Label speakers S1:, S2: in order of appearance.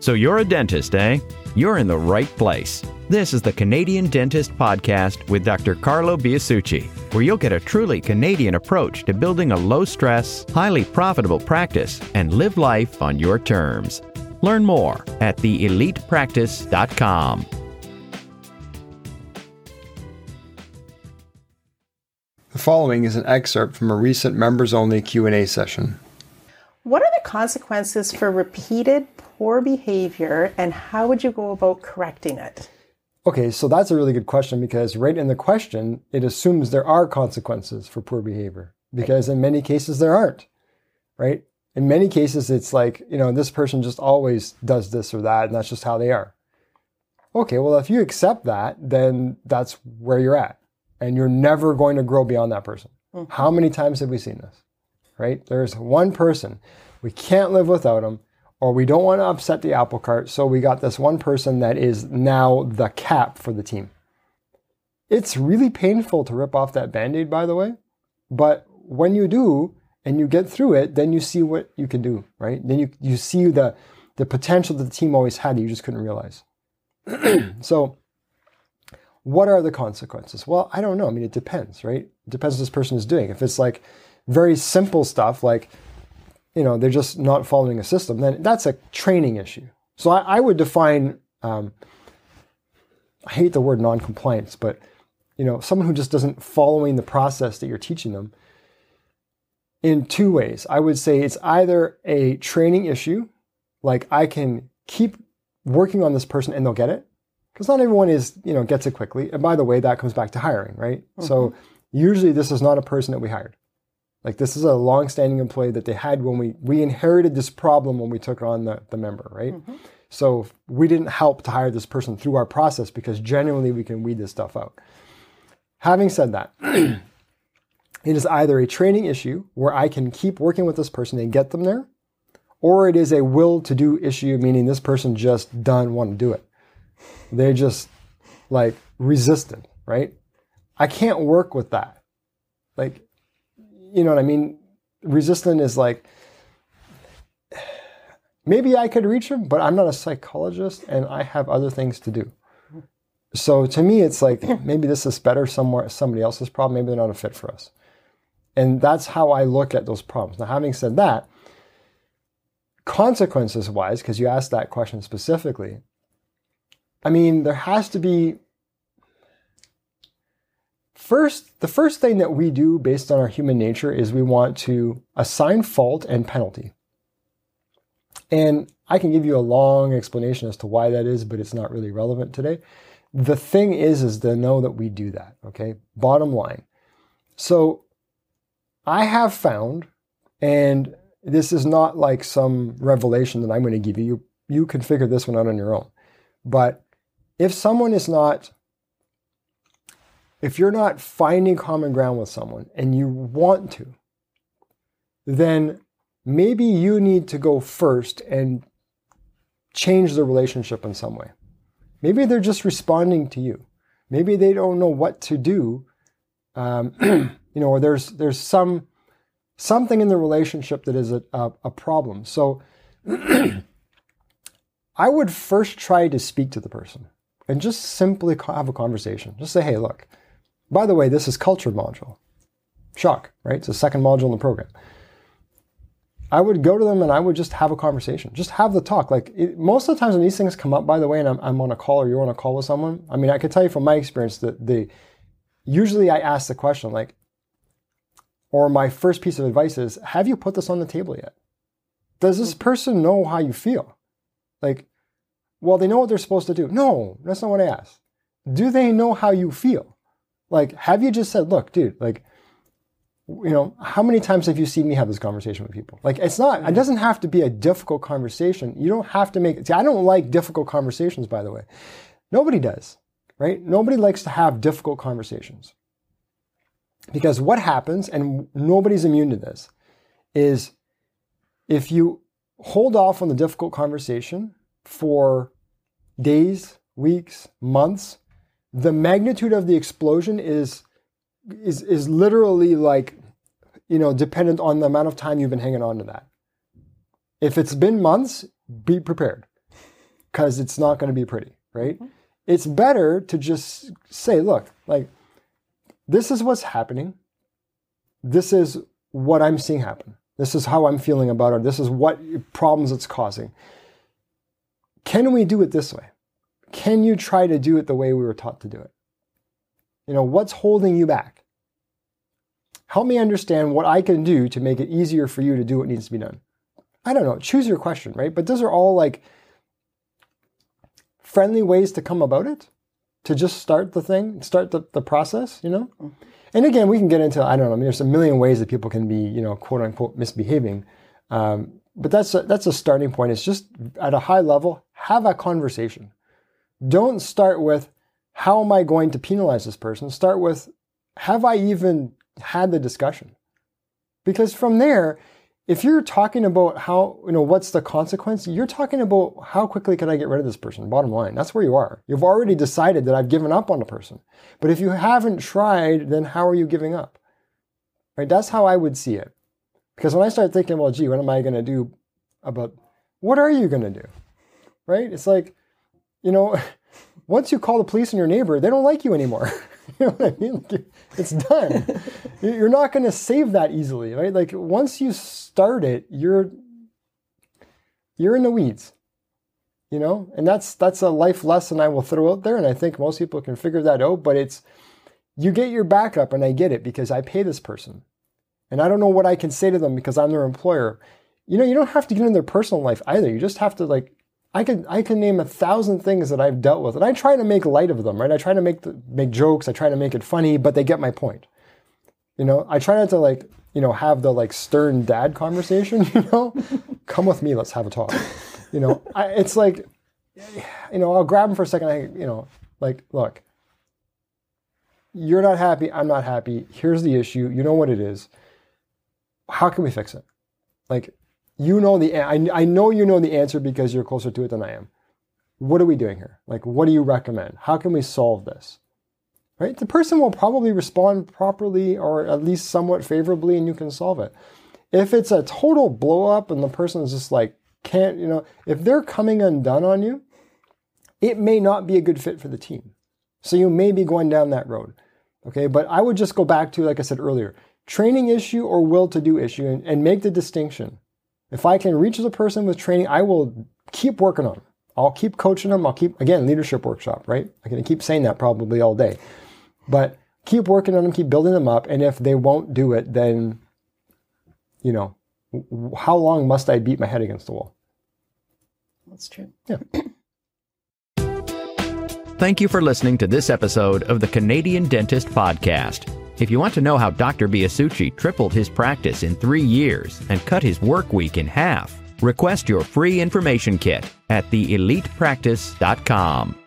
S1: So you're a dentist, eh? You're in the right place. This is the Canadian Dentist Podcast with Dr. Carlo Biasucci, where you'll get a truly Canadian approach to building a low stress, highly profitable practice and live life on your terms. Learn more at theelitepractice.com.
S2: The following is an excerpt from a recent members-only Q&A session.
S3: What are the consequences for repeated poor behavior and how would you go about correcting it?
S2: Okay, so that's a really good question because right in the question, it assumes there are consequences for poor behavior because in many cases there aren't, right? In many cases, it's like, you know, this person just always does this or that and that's just how they are. Okay, well, if you accept that, then that's where you're at and you're never going to grow beyond that person. Mm-hmm. How many times have we seen this? Right? There's one person. We can't live without them, or we don't want to upset the apple cart. So we got this one person that is now the cap for the team. It's really painful to rip off that band aid, by the way. But when you do and you get through it, then you see what you can do, right? Then you, you see the, the potential that the team always had that you just couldn't realize. so what are the consequences? Well, I don't know. I mean, it depends, right? It depends what this person is doing. If it's like very simple stuff, like, you know, they're just not following a system, then that's a training issue. So I, I would define, um, I hate the word non-compliance, but, you know, someone who just doesn't following the process that you're teaching them in two ways. I would say it's either a training issue, like I can keep working on this person and they'll get it, because not everyone is you know gets it quickly. And by the way, that comes back to hiring, right? Mm-hmm. So usually this is not a person that we hired. Like this is a long-standing employee that they had when we we inherited this problem when we took on the, the member, right? Mm-hmm. So we didn't help to hire this person through our process because genuinely we can weed this stuff out. Having said that, it is either a training issue where I can keep working with this person and get them there, or it is a will to do issue, meaning this person just doesn't want to do it. They're just like resistant, right? I can't work with that. Like, you know what I mean? Resistant is like, maybe I could reach him, but I'm not a psychologist and I have other things to do. So to me, it's like maybe this is better somewhere, somebody else's problem. Maybe they're not a fit for us. And that's how I look at those problems. Now, having said that, consequences wise, because you asked that question specifically, I mean, there has to be first the first thing that we do based on our human nature is we want to assign fault and penalty. And I can give you a long explanation as to why that is, but it's not really relevant today. The thing is is to know that we do that, okay? Bottom line. So I have found and this is not like some revelation that I'm going to give you. You, you can figure this one out on your own. But if someone is not if you're not finding common ground with someone and you want to, then maybe you need to go first and change the relationship in some way. Maybe they're just responding to you. Maybe they don't know what to do. Um, you know, or there's there's some something in the relationship that is a, a, a problem. So I would first try to speak to the person and just simply have a conversation. Just say, hey, look, by the way, this is culture module. Shock, right? It's the second module in the program. I would go to them and I would just have a conversation. Just have the talk. Like it, most of the times when these things come up, by the way, and I'm, I'm on a call or you're on a call with someone, I mean, I can tell you from my experience that the usually I ask the question like, or my first piece of advice is, have you put this on the table yet? Does this hmm. person know how you feel? Like, well, they know what they're supposed to do. No, that's not what I asked. Do they know how you feel? Like, have you just said, look, dude, like, you know, how many times have you seen me have this conversation with people? Like, it's not, it doesn't have to be a difficult conversation. You don't have to make, see, I don't like difficult conversations, by the way. Nobody does, right? Nobody likes to have difficult conversations. Because what happens, and nobody's immune to this, is if you hold off on the difficult conversation for days, weeks, months, the magnitude of the explosion is is is literally like you know dependent on the amount of time you've been hanging on to that. If it's been months, be prepared. because it's not going to be pretty, right? Mm-hmm. It's better to just say, look, like, this is what's happening. This is what I'm seeing happen. This is how I'm feeling about it. This is what problems it's causing. Can we do it this way? Can you try to do it the way we were taught to do it? You know, what's holding you back? Help me understand what I can do to make it easier for you to do what needs to be done. I don't know, choose your question, right? But those are all like friendly ways to come about it, to just start the thing, start the, the process, you know? And again, we can get into, I don't know, I mean, there's a million ways that people can be, you know, quote unquote misbehaving. Um, but that's a, that's a starting point. It's just at a high level, have a conversation. Don't start with, how am I going to penalize this person? Start with, have I even had the discussion? Because from there, if you're talking about how, you know, what's the consequence, you're talking about how quickly can I get rid of this person? Bottom line, that's where you are. You've already decided that I've given up on the person. But if you haven't tried, then how are you giving up? Right? That's how I would see it. Because when I start thinking, well, gee, what am I going to do about what are you going to do? Right? It's like, you know, once you call the police on your neighbor, they don't like you anymore. you know what I mean? Like, it's done. you're not going to save that easily, right? Like once you start it, you're you're in the weeds. You know, and that's that's a life lesson I will throw out there, and I think most people can figure that out. But it's you get your backup, and I get it because I pay this person, and I don't know what I can say to them because I'm their employer. You know, you don't have to get in their personal life either. You just have to like I can I can name a thousand things that I've dealt with, and I try to make light of them, right? I try to make the, make jokes, I try to make it funny, but they get my point. You know, I try not to like you know have the like stern dad conversation. You know, come with me, let's have a talk. You know, I, it's like, you know, I'll grab him for a second. I you know, like look, you're not happy, I'm not happy. Here's the issue. You know what it is. How can we fix it? Like you know the I, I know you know the answer because you're closer to it than I am. What are we doing here? Like, what do you recommend? How can we solve this? Right? The person will probably respond properly or at least somewhat favorably, and you can solve it. If it's a total blow up and the person is just like can't, you know, if they're coming undone on you, it may not be a good fit for the team. So you may be going down that road. Okay, but I would just go back to, like I said earlier, training issue or will to do issue and, and make the distinction. If I can reach the person with training, I will keep working on them. I'll keep coaching them. I'll keep, again, leadership workshop, right? I can keep saying that probably all day. But keep working on them, keep building them up. And if they won't do it, then, you know, how long must I beat my head against the wall?
S3: That's true.
S2: Yeah.
S1: Thank you for listening to this episode of the Canadian Dentist Podcast. If you want to know how Dr. Biasucci tripled his practice in three years and cut his work week in half, request your free information kit at theelitepractice.com.